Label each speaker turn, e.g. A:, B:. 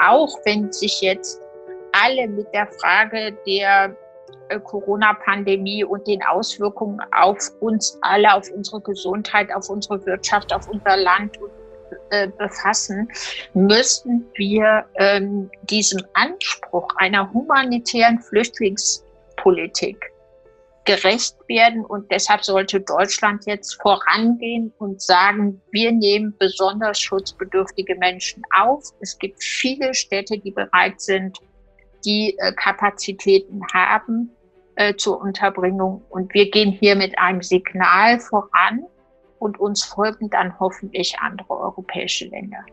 A: auch wenn sich jetzt alle mit der Frage der äh, Corona-Pandemie und den Auswirkungen auf uns alle, auf unsere Gesundheit, auf unsere Wirtschaft, auf unser Land äh, befassen, müssen wir ähm, diesem Anspruch einer humanitären Flüchtlingspolitik gerecht werden. Und deshalb sollte Deutschland jetzt vorangehen und sagen, wir nehmen besonders schutzbedürftige Menschen auf. Es gibt viele Städte, die bereit sind, die äh, Kapazitäten haben äh, zur Unterbringung. Und wir gehen hier mit einem Signal voran und uns folgen dann hoffentlich andere europäische Länder.